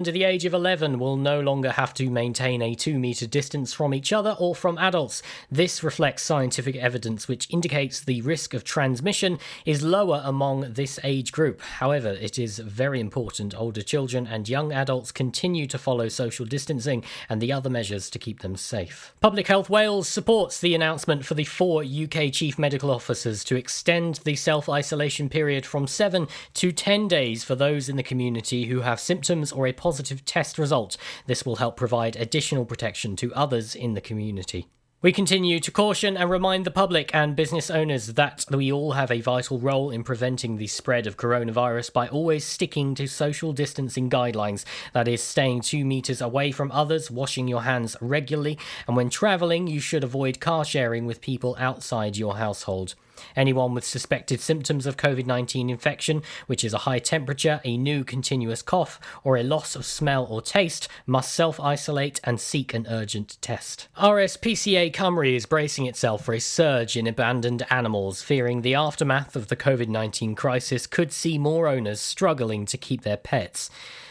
under the age of 11 will no longer have to maintain a two metre distance from each other or from adults. This reflects scientific evidence which indicates the risk of transmission is lower among this age group. However, it is very important older children and young adults continue to follow social distancing and the other measures to keep them safe. Public Health Wales supports the announcement for the four UK chief medical officers to extend the self isolation period from 7 to 10 days for those in the community who have symptoms or a positive test result. This will help provide additional protection to others in the community. We continue to caution and remind the public and business owners that we all have a vital role in preventing the spread of coronavirus by always sticking to social distancing guidelines. That is, staying two meters away from others, washing your hands regularly, and when traveling, you should avoid car sharing with people outside your household. Anyone with suspected symptoms of COVID 19 infection, which is a high temperature, a new continuous cough, or a loss of smell or taste, must self isolate and seek an urgent test. RSPCA Cymru is bracing itself for a surge in abandoned animals, fearing the aftermath of the COVID 19 crisis could see more owners struggling to keep their pets.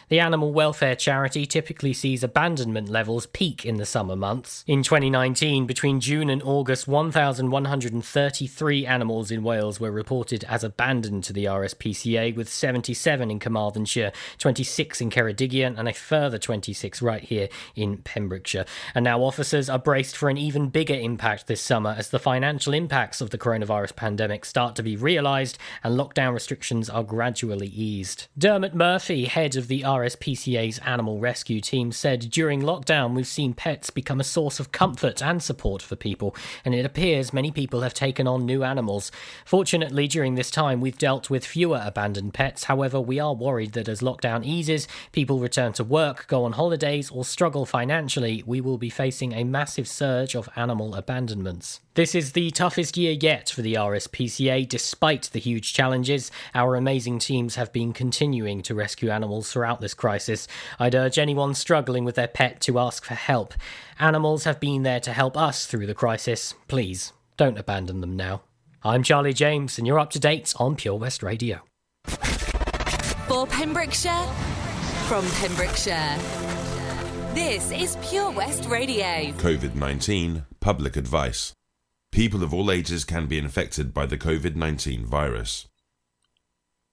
The animal welfare charity typically sees abandonment levels peak in the summer months. In 2019, between June and August, 1,133 animals in Wales were reported as abandoned to the RSPCA, with 77 in Carmarthenshire, 26 in Ceredigion, and a further 26 right here in Pembrokeshire. And now officers are braced for an even bigger impact this summer as the financial impacts of the coronavirus pandemic start to be realised and lockdown restrictions are gradually eased. Dermot Murphy, head of the RSPCA's animal rescue team said during lockdown, we've seen pets become a source of comfort and support for people, and it appears many people have taken on new animals. Fortunately, during this time, we've dealt with fewer abandoned pets. However, we are worried that as lockdown eases, people return to work, go on holidays, or struggle financially, we will be facing a massive surge of animal abandonments. This is the toughest year yet for the RSPCA, despite the huge challenges. Our amazing teams have been continuing to rescue animals throughout this crisis. I'd urge anyone struggling with their pet to ask for help. Animals have been there to help us through the crisis. Please, don't abandon them now. I'm Charlie James, and you're up to date on Pure West Radio. For Pembrokeshire, from Pembrokeshire. This is Pure West Radio. COVID 19 Public Advice. People of all ages can be infected by the COVID 19 virus.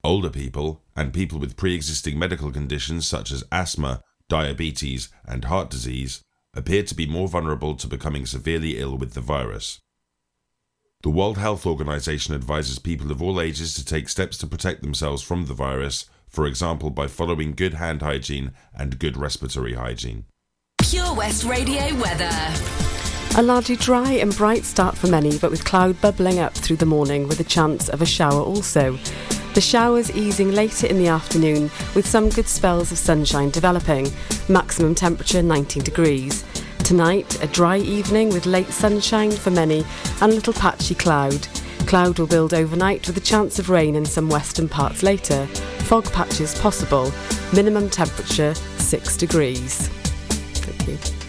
Older people and people with pre existing medical conditions such as asthma, diabetes, and heart disease appear to be more vulnerable to becoming severely ill with the virus. The World Health Organization advises people of all ages to take steps to protect themselves from the virus, for example, by following good hand hygiene and good respiratory hygiene. Pure West Radio weather. A largely dry and bright start for many, but with cloud bubbling up through the morning with a chance of a shower also. The showers easing later in the afternoon with some good spells of sunshine developing, maximum temperature 19 degrees. Tonight, a dry evening with late sunshine for many and little patchy cloud. Cloud will build overnight with a chance of rain in some western parts later. Fog patches possible. Minimum temperature 6 degrees. Thank you.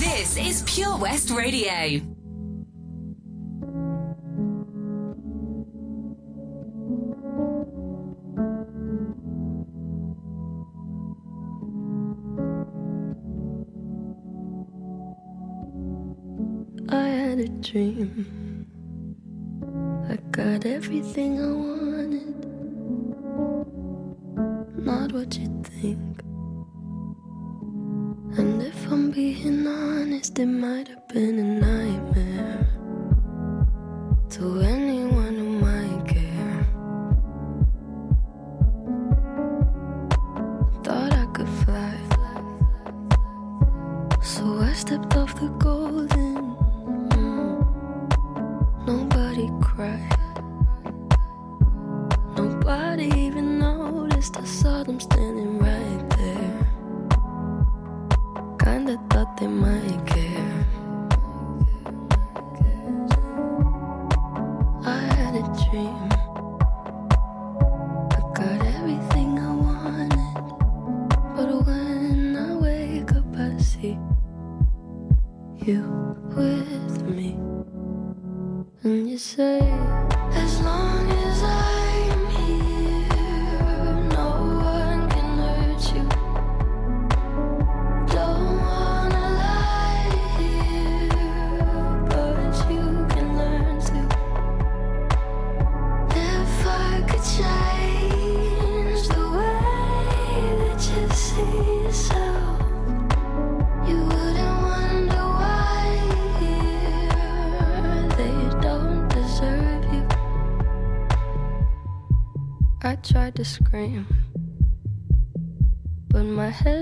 This is Pure West Radio. I had a dream. I got everything I wanted. Not what you think.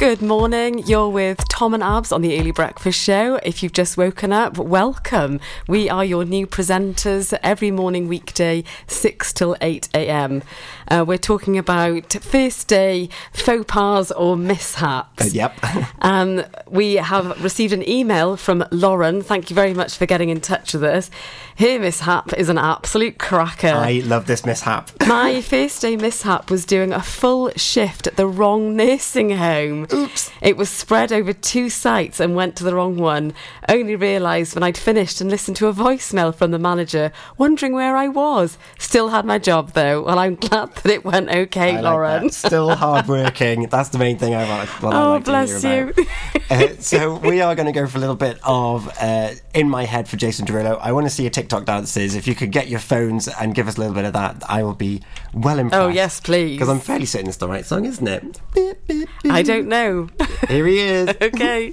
Good morning. You're with Tom and Abz on the Early Breakfast Show. If you've just woken up, welcome. We are your new presenters every morning, weekday, 6 till 8 a.m. Uh, we're talking about first day faux pas or mishaps. Uh, yep. Um, we have received an email from Lauren. Thank you very much for getting in touch with us. Her mishap is an absolute cracker. I love this mishap. My first day mishap was doing a full shift at the wrong nursing home. Oops. It was spread over two sites and went to the wrong one. Only realised when I'd finished and listened to a voicemail from the manager, wondering where I was. Still had my job though, and I'm glad that it went okay, I like Lauren. that. Still hardworking. That's the main thing I want. What Oh, like to bless hear you. about. uh, so we are going to go for a little bit of uh, in my head for Jason Derulo. I want to see your TikTok dances. If you could get your phones and give us a little bit of that, I will be well impressed. Oh, yes, please. Because I'm fairly certain it's the right song, isn't it? Beep, beep, beep. I don't know. Here he is. okay.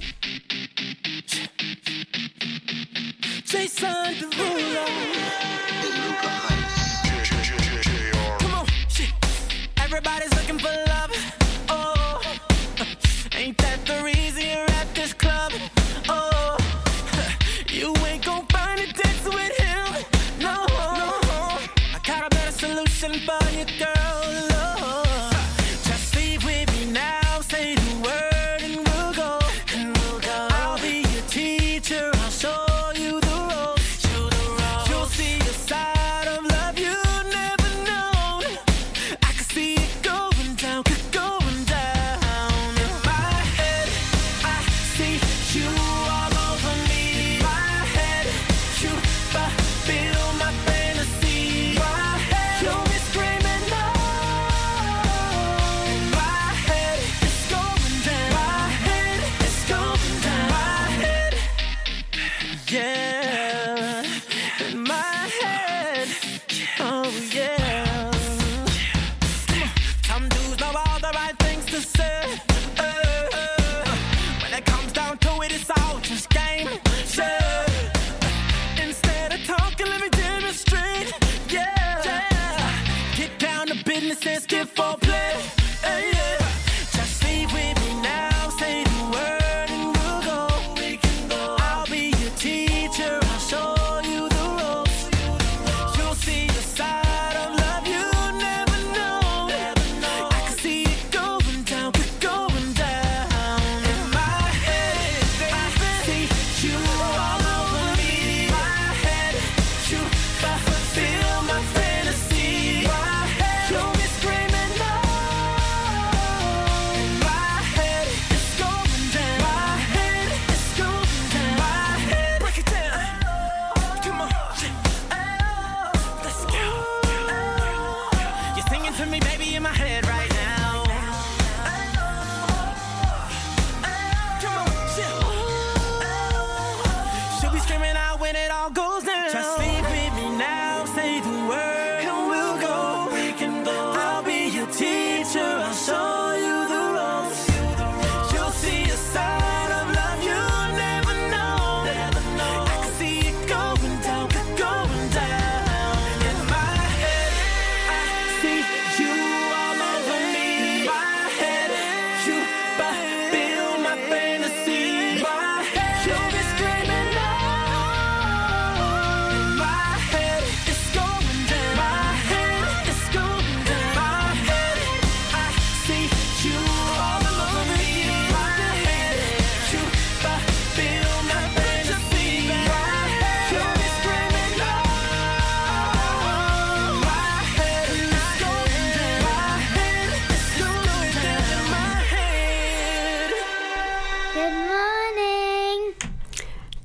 Jason Derulo. Ain't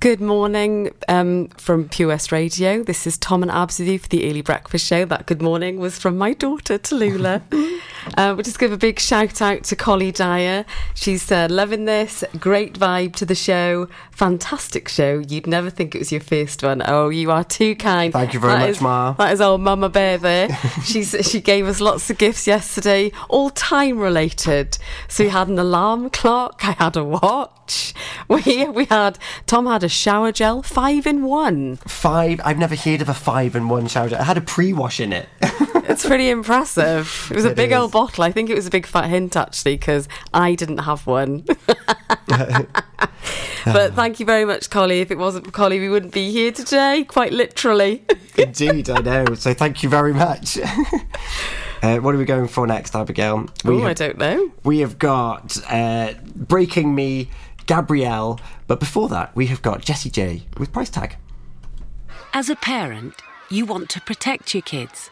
Good morning um, from West Radio. This is Tom and Abz with you for the early breakfast show. That good morning was from my daughter, Tallulah. uh, we'll just give a big shout out to Collie Dyer. She's uh, loving this. Great vibe to the show. Fantastic show. You'd never think it was your first one. Oh, you are too kind. Thank you very That much, is- Ma. That is old Mama Bear there. She's, she gave us lots of gifts yesterday, all time related. So we had an alarm clock. I had a watch. We we had Tom had a shower gel, five in one. Five. I've never heard of a five in one shower. gel. It had a pre-wash in it. It's pretty impressive. It was a big is. old bottle. I think it was a big fat hint actually because I didn't have one. but thank you very much, Collie. If it wasn't for Collie, we wouldn't be here today. Quite literally. Indeed, I know. So thank you very much. uh, what are we going for next, Abigail? We Oh, I don't know. We have got uh, Breaking Me, Gabrielle, but before that, we have got Jessie J with Price Tag. As a parent, you want to protect your kids.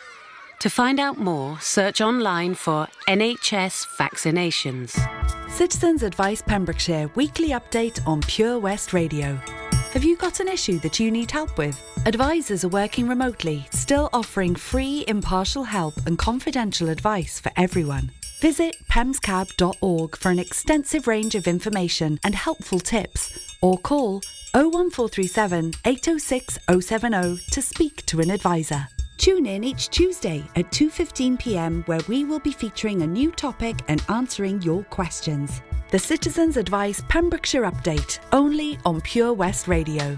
To find out more, search online for NHS vaccinations. Citizens Advice Pembrokeshire weekly update on Pure West Radio. Have you got an issue that you need help with? Advisors are working remotely, still offering free, impartial help and confidential advice for everyone. Visit pemscab.org for an extensive range of information and helpful tips, or call 01437 806 070 to speak to an advisor. Tune in each Tuesday at 2:15 p.m. where we will be featuring a new topic and answering your questions. The Citizens Advice Pembrokeshire Update, only on Pure West Radio.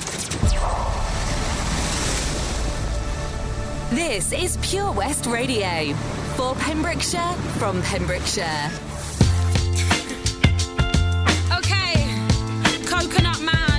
This is Pure West Radio for Pembrokeshire from Pembrokeshire. Okay, Coconut Man,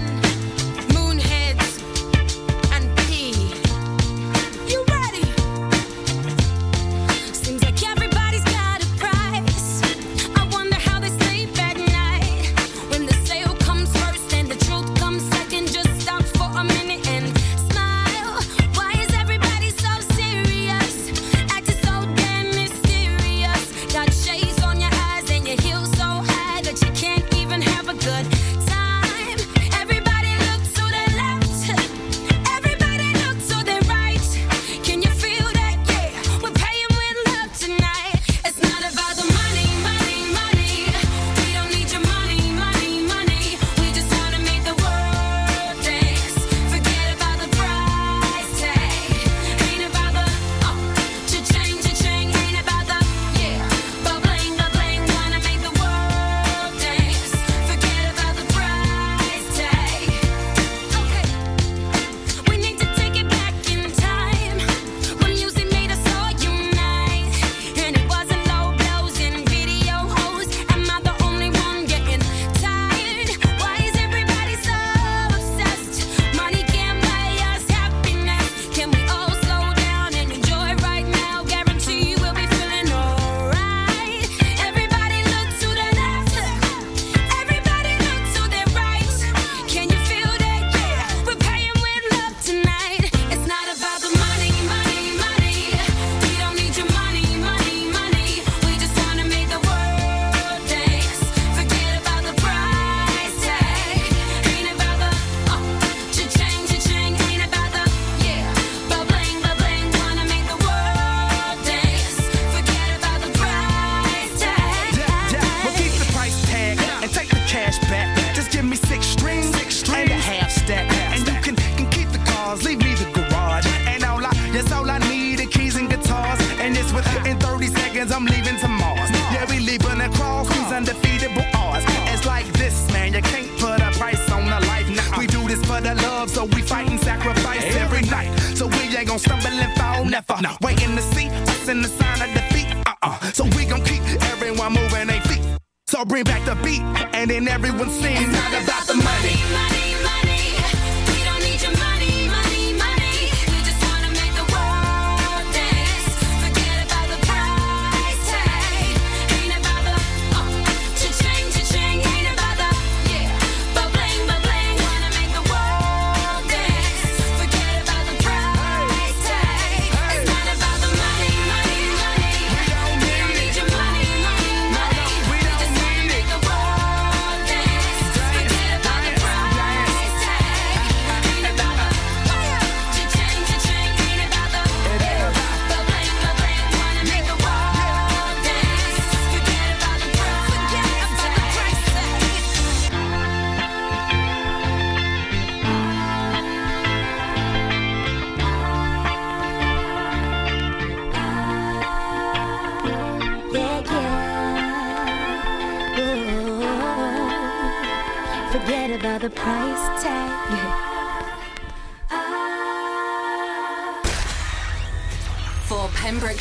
for the love, so we fight and sacrifice every night. So we ain't gonna stumble and fall, never. No. Waiting to see us in the sign of defeat. Uh-uh. So we gon' keep everyone moving their feet. So bring back the beat, and then everyone sings. It's not about the money. money.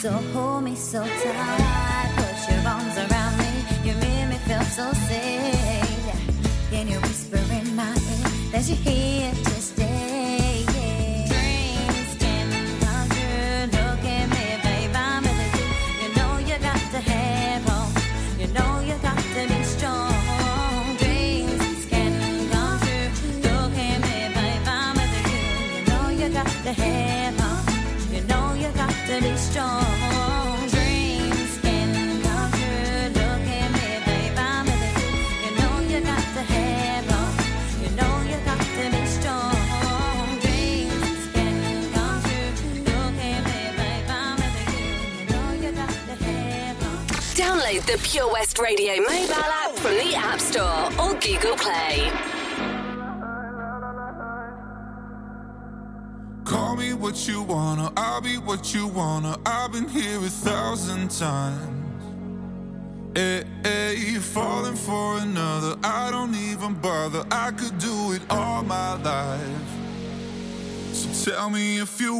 So hold me so tight. Radio mobile app from the App Store or Google Play. Call me what you wanna, I'll be what you wanna. I've been here a thousand times. Hey, hey, you're falling for another. I don't even bother. I could do it all my life. So tell me if you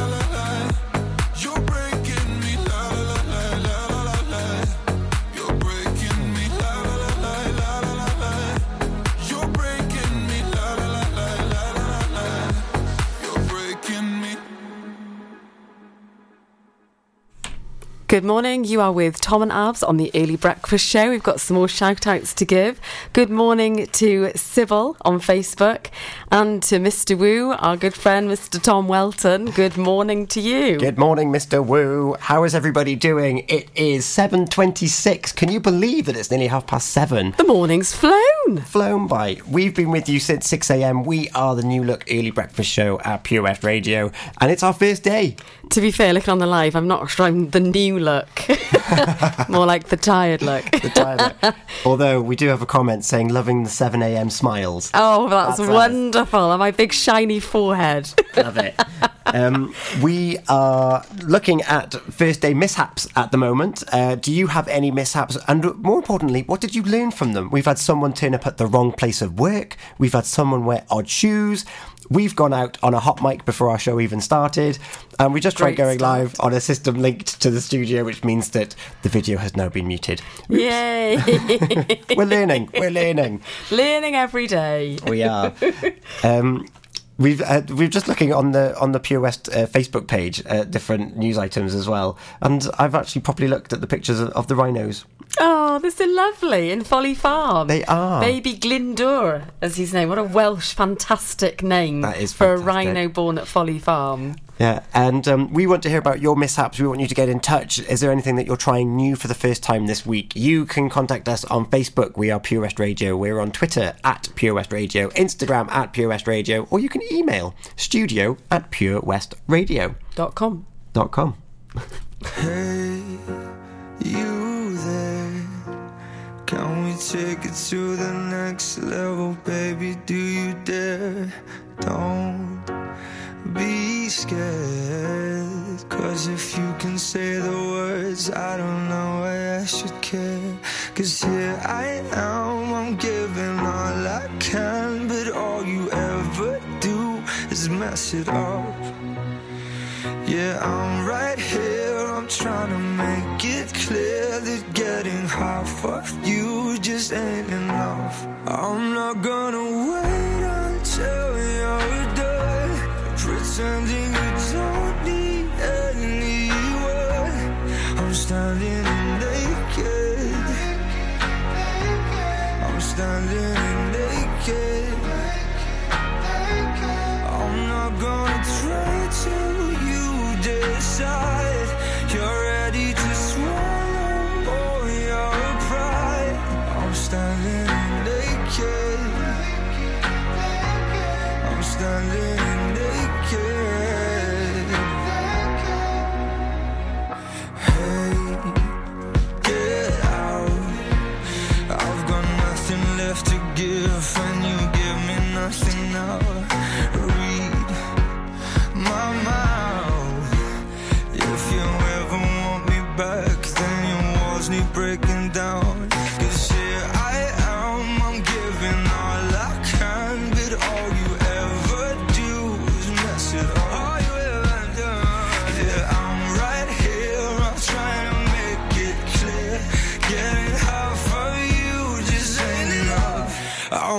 Good morning. You are with Tom and Abz on the Early Breakfast Show. We've got some more shout outs to give. Good morning to Sybil on Facebook and to Mr. Wu, our good friend Mr. Tom Welton. Good morning to you. Good morning, Mr. Wu. How is everybody doing? It is 7.26. Can you believe that it's nearly half past seven? The morning's flown. Flown by. We've been with you since 6am. We are the New Look Early Breakfast Show at Pure West Radio, and it's our first day. To be fair, looking on the live, I'm not sure I'm the new look. More like the tired look. The tired look. Although we do have a comment saying loving the 7am smiles. Oh, that's, That's wonderful. On my big shiny forehead. Love it. Um, we are looking at first day mishaps at the moment. Uh, do you have any mishaps? And more importantly, what did you learn from them? We've had someone turn up at the wrong place of work. We've had someone wear odd shoes. We've gone out on a hot mic before our show even started. And we just tried going start. live on a system linked to the studio, which means that the video has now been muted. Yay. We're learning. We're learning. Learning every day. We are. Um, we've uh, we're just looking on the on the Pure West uh, Facebook page at different news items as well, and I've actually properly looked at the pictures of, of the rhinos. Oh, they're so lovely in Folly Farm. They are. Baby Glyndŵr, as his name. What a Welsh fantastic name That is for a rhino born at Folly Farm. Yeah, and um, we want to hear about your mishaps. We want you to get in touch. Is there anything that you're trying new for the first time this week? You can contact us on Facebook. We are Pure West Radio. We're on Twitter at Pure West Radio, Instagram at Pure West Radio, or you can email studio at purewestradio.com. Dot com. Dot com. Hey, you there? Can we take it to the next level, baby? Do you dare? Don't be scared. Cause if you can say the words, I don't know why I should care. Cause here I am, I'm giving all I can, but all you ever do is mess it up. Yeah, I'm right here. I'm trying to make it clear that getting half of you just ain't enough. I'm not gonna wait until you're done pretending you don't need anyone. I'm standing naked. I'm standing shine.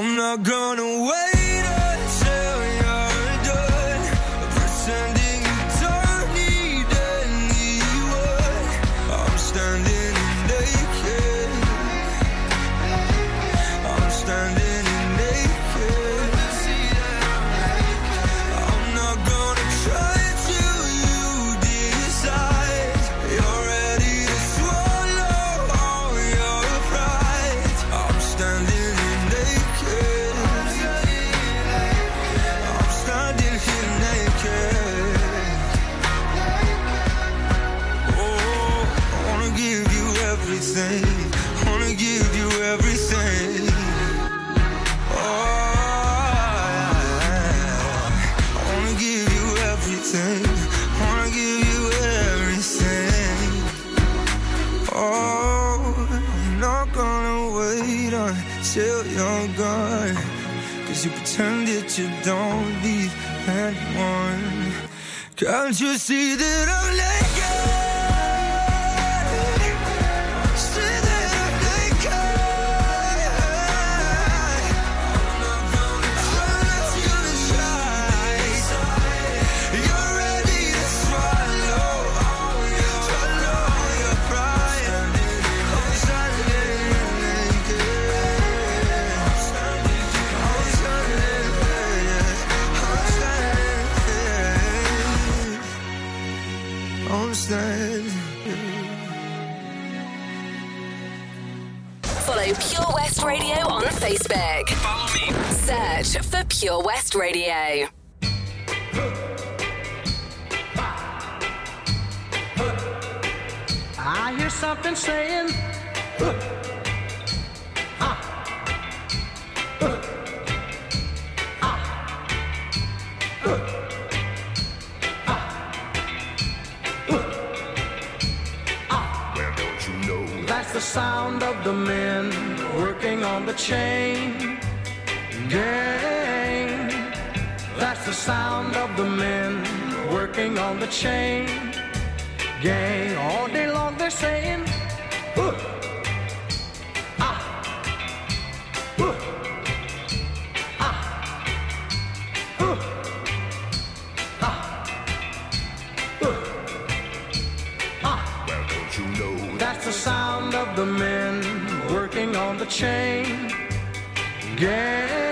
I'm not gonna you don't need anyone. Can't you see that I'm naked? Search for Pure West Radio. I hear something saying, "Huh, ah, huh, ah, ah, ah." Don't you know? That's the sound of the men working on the chain gang. That's the sound of the men working on the chain gang. All day long they're saying, "Huh, ah, huh, ah, huh, ah, ah." Well, don't you know? That's the sound of the men working on the chain gang.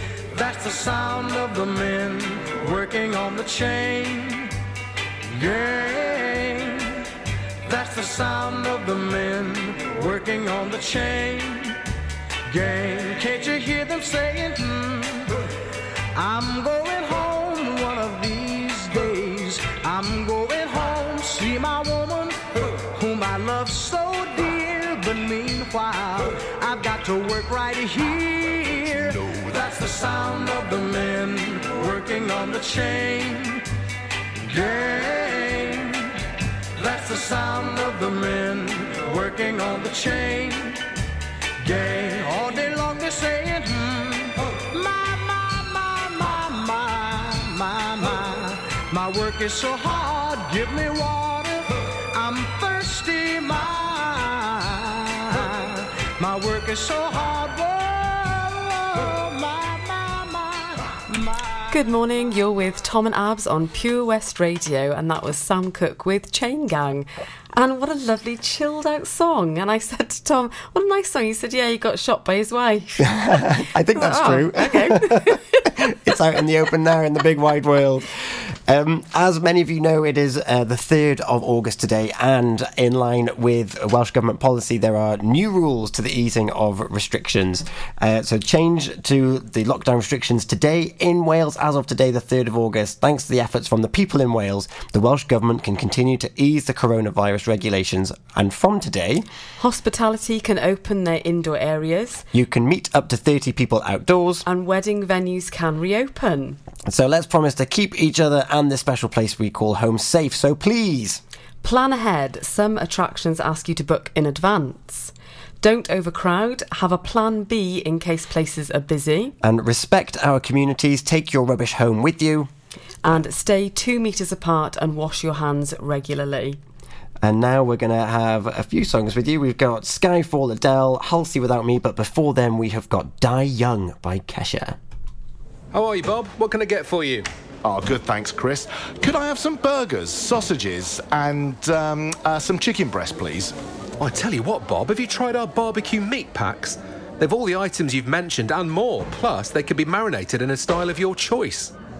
That's the sound of the men working on the chain gang. That's the sound of the men working on the chain gang. Can't you hear them saying, hmm, I'm going home one of these days. I'm going home, see my woman, whom I love so dear. But meanwhile, I've got to work right here. That's the sound of the men working on the chain gang. That's the sound of the men working on the chain gang. All day long they're saying, hmm, my, my, my, my, my, my, my. My work is so hard, give me water. I'm thirsty, my. My work is so hard, whoa, Good morning, you're with Tom and Abz on Pure West Radio, and that was Sam Cooke with Chain Gang. And what a lovely chilled out song. And I said to Tom, What a nice song. He said, Yeah, he got shot by his wife. I think that's Oh, true. Okay. it's out in the open now in the big wide world. Um, as many of you know, it is uh, the 3rd of August today, and in line with Welsh Government policy, there are new rules to the easing of restrictions. Uh, so, change to the lockdown restrictions today in Wales as of today, the 3rd of August. Thanks to the efforts from the people in Wales, the Welsh Government can continue to ease the coronavirus regulations, and from today, Hospitality can open their indoor areas, you can meet up to 30 people outdoors. and wedding venues can reopen. So, let's promise to keep each other and this special place we call home safe. So, please. Plan ahead. Some attractions ask you to book in advance. Don't overcrowd. Have a plan B in case places are busy. and respect our communities. Take your rubbish home with you. And stay two metres apart and wash your hands regularly. And now we're going to have a few songs with you. We've got Skyfall, Adele, Halsey Without Me, but before them we have got Die Young by Kesha. How are you, Bob? What can I get for you? Oh, good, thanks, Chris. Could I have some burgers, sausages, and um, uh, some chicken breast, please? I tell you what, Bob, have you tried our barbecue meat packs? They've all the items you've mentioned and more. Plus, they can be marinated in a style of your choice.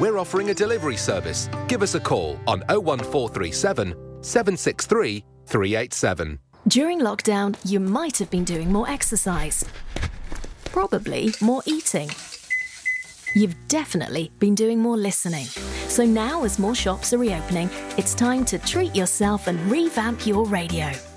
We're offering a delivery service. Give us a call on 01437 763 387. During lockdown, you might have been doing more exercise. Probably more eating. You've definitely been doing more listening. So now, as more shops are reopening, it's time to treat yourself and revamp your radio.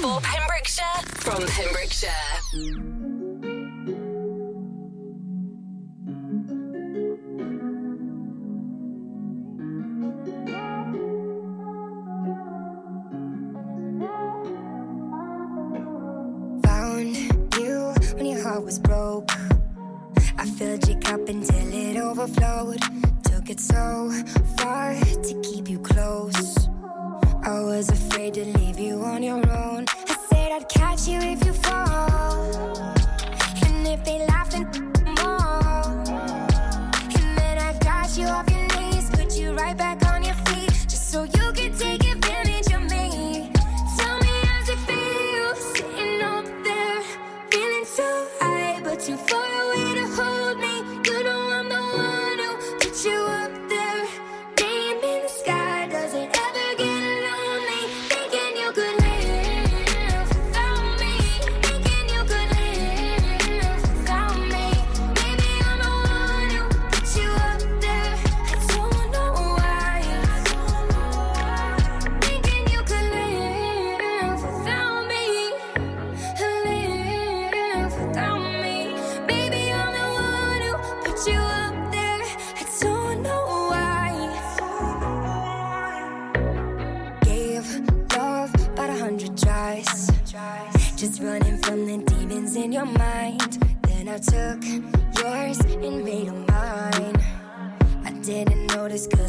For Pembrokeshire, from Pembrokeshire. was broke. I filled your cup until it overflowed. Took it so far to keep you close. I was afraid to leave you on your own. I said I'd catch you if you fall. And if they laugh and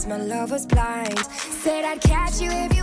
my love was blind. Said I'd catch you if you.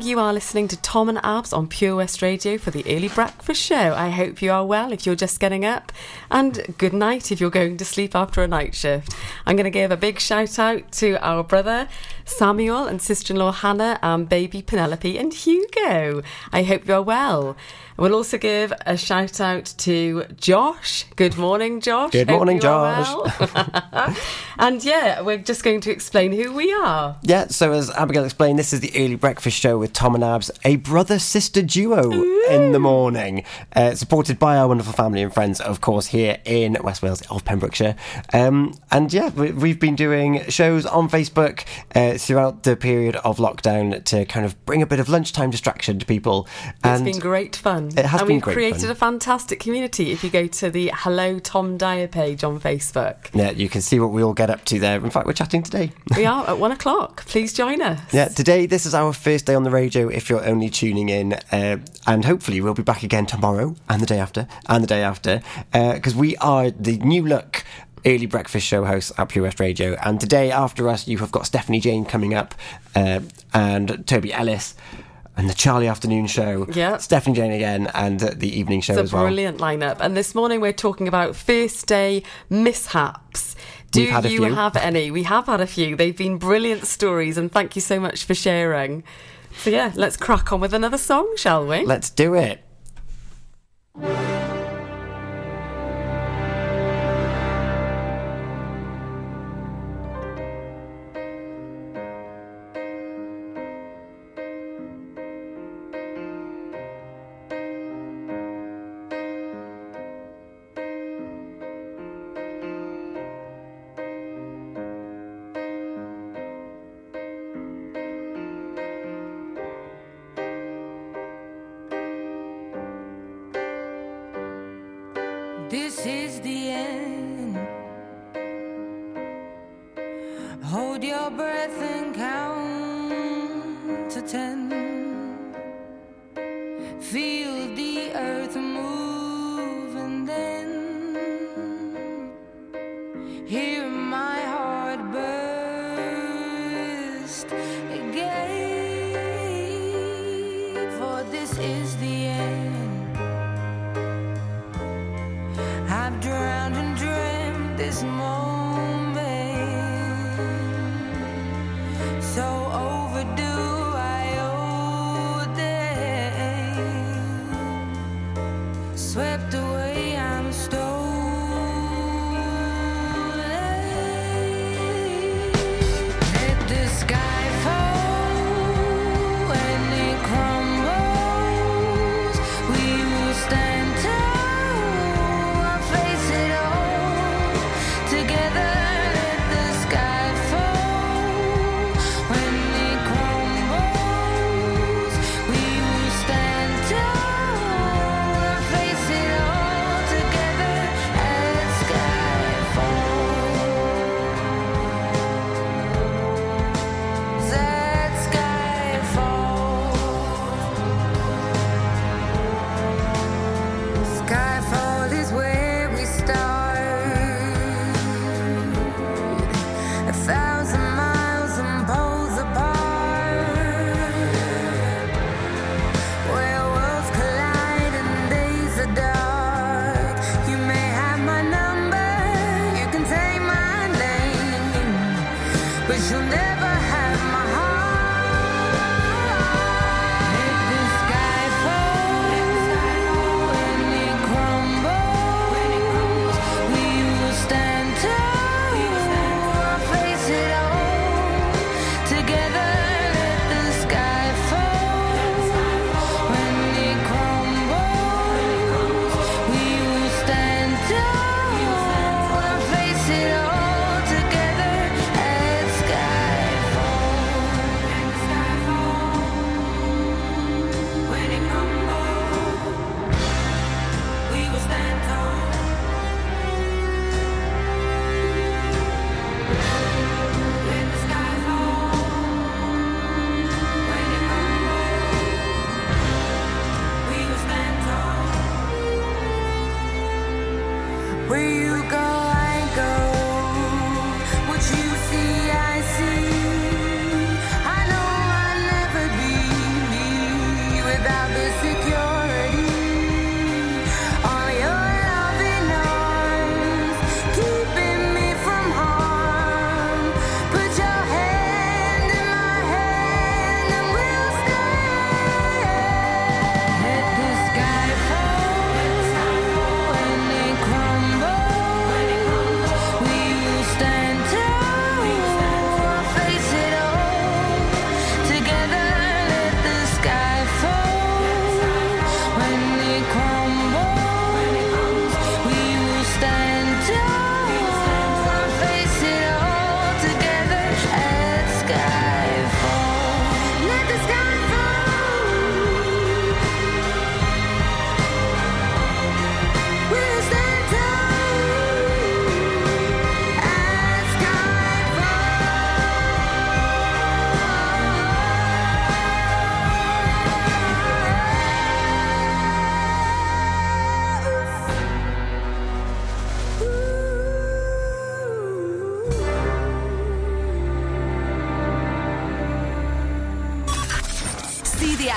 Morning. You are listening to Tom and Abz on Pure West Radio for the early breakfast show. I hope you are well if you're just getting up, and good night if you're going to sleep after a night shift. I'm going to give a big shout out to our brother Samuel and sister in law Hannah and baby Penelope and Hugo. I hope you're well. We'll also give a shout out to Josh. Good morning, Josh. Good Hope morning, Josh. well. and yeah, we're just going to explain who we are. Yeah, so as Abigail explained, this is the early breakfast show with Tom and Abz, a brother sister duo in the morning, uh, supported by our wonderful family and friends, of course, here in West Wales of Pembrokeshire. Um, and yeah, we, we've been doing shows on Facebook uh, throughout the period of lockdown to kind of bring a bit of lunchtime distraction to people. It's And been great fun. It has been great. and been we've great created fun. a fantastic community if you go to the Hello Tom Dyer page on Facebook. yeah, you can see what we all get up to there. In fact, we're chatting today. We are at one o'clock. Please join us. Yeah, today this is our first day on the radio. If you're only tuning in, uh, and hopefully we'll be back again tomorrow and the day after and the day after, because we are the new look. Early breakfast show host at Pure West Radio, and today after us, you have got Stephanie Jane coming up, uh, and Toby Ellis, and the Charlie Afternoon Show. Yeah. Stephanie Jane again, and uh, the evening show It's a as well. brilliant lineup. And this morning we're talking about first day mishaps. Do We've had a you have any? We have had a few. They've been brilliant stories, and thank you so much for sharing. So, yeah, let's crack on with another song, shall we? Let's do it. Feel the earth move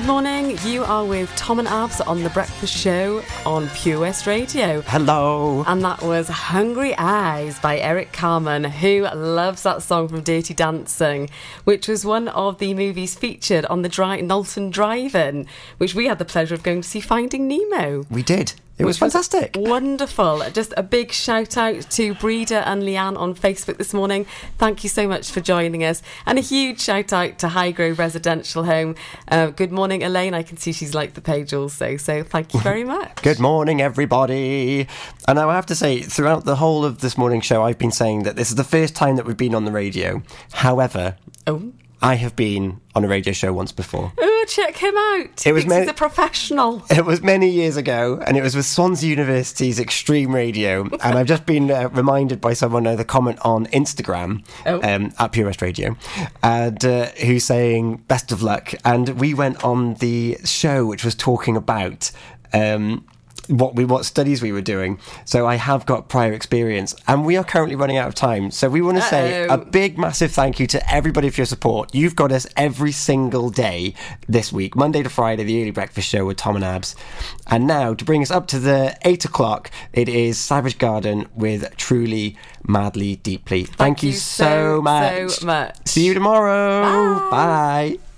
Good morning. You are with Tom and Abz on The Breakfast Show on Pure West Radio. Hello. And that was Hungry Eyes by Eric Carmen, who loves that song from Dirty Dancing, which was one of the movies featured on the dry- Knowlton Drive-In, which we had the pleasure of going to see Finding Nemo. We did. It was fantastic. Wonderful. Just a big shout out to Breeder and Leanne on Facebook this morning. Thank you so much for joining us. And a huge shout out to Highgrove Residential Home. Uh, good morning, Elaine. I can see she's liked the page also. So thank you very much. Good morning, everybody. And I have to say, throughout the whole of this morning show, I've been saying that this is the first time that we've been on the radio. However, oh. I have been on a radio show once before. Oh, check him out. It was meant- he's a professional. It was many years ago, and it was with Swansea University's Xtreme Radio. And I've just been uh, reminded by someone uh, the comment on Instagram Oh. um, at Pure West Radio, and uh, who's saying best of luck. And we went on the show, which was talking about. Um, what we what studies we were doing. So I have got prior experience, and we are currently running out of time. So we want to say a big, massive thank you to everybody for your support. You've got us every single day this week, Monday to Friday, the early breakfast show with Tom and Abz. And now to bring us up to the eight o'clock, it is Savage Garden with Truly, Madly, Deeply. Thank, you, you so, so, much. so much. See you tomorrow. Bye. I'll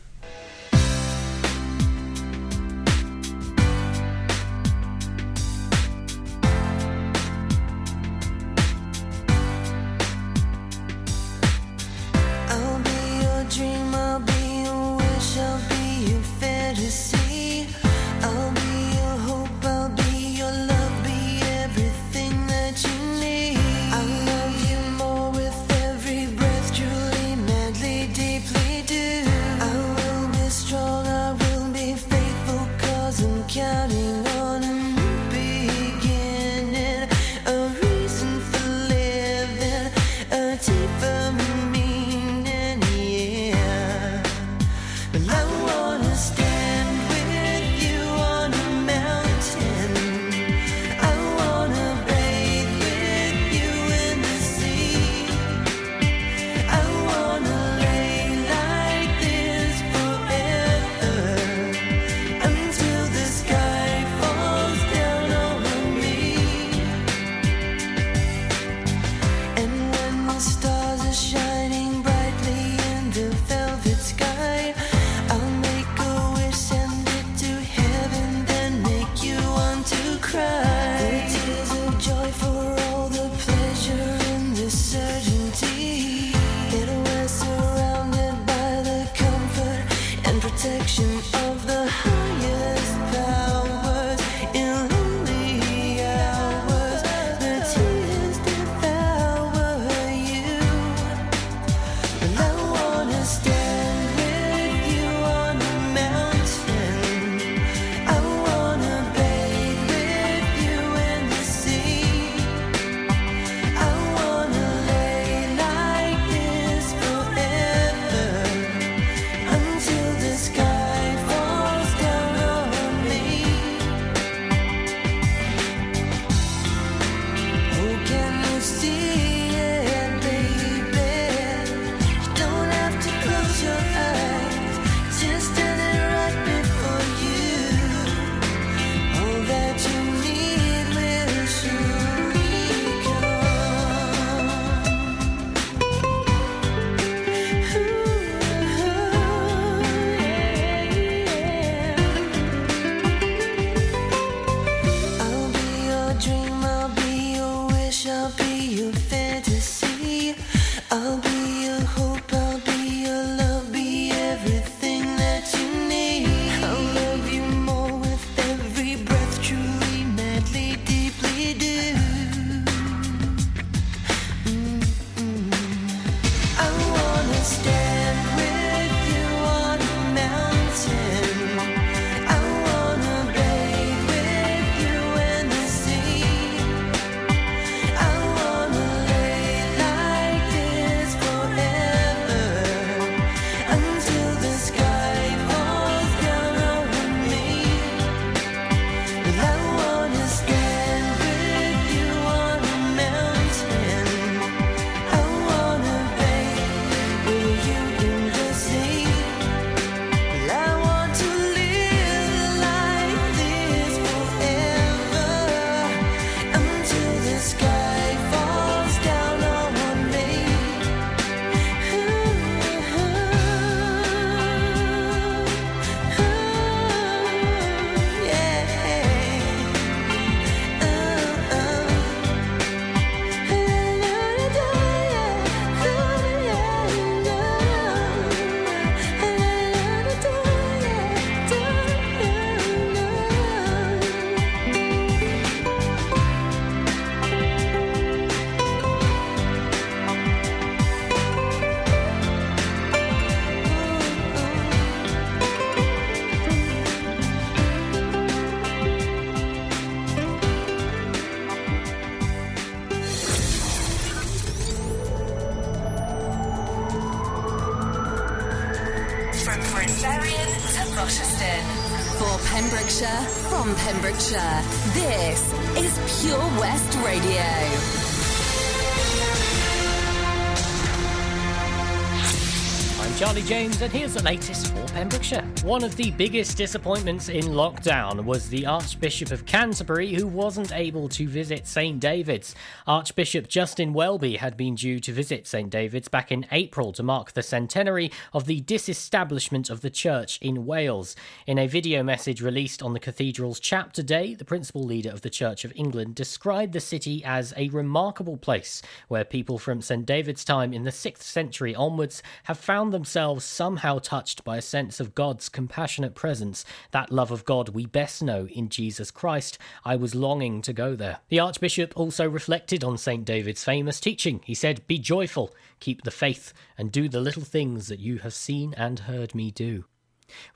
James, and here's the latest Pembrokeshire. One of the biggest disappointments in lockdown was the Archbishop of Canterbury, who wasn't able to visit St David's. Archbishop Justin Welby had been due to visit St David's back in April to mark the centenary of the disestablishment of the church in Wales. In a video message released on the cathedral's chapter day, the principal leader of the Church of England described the city as a remarkable place where people from St David's time in the 6th century onwards have found themselves somehow touched by a sense of God's compassionate presence, that love of God we best know in Jesus Christ. I was longing to go there. The Archbishop also reflected on St. David's famous teaching. He said, Be joyful, keep the faith, and do the little things that you have seen and heard me do.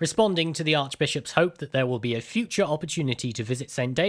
Responding to the Archbishop's hope that there will be a future opportunity to visit St. David's,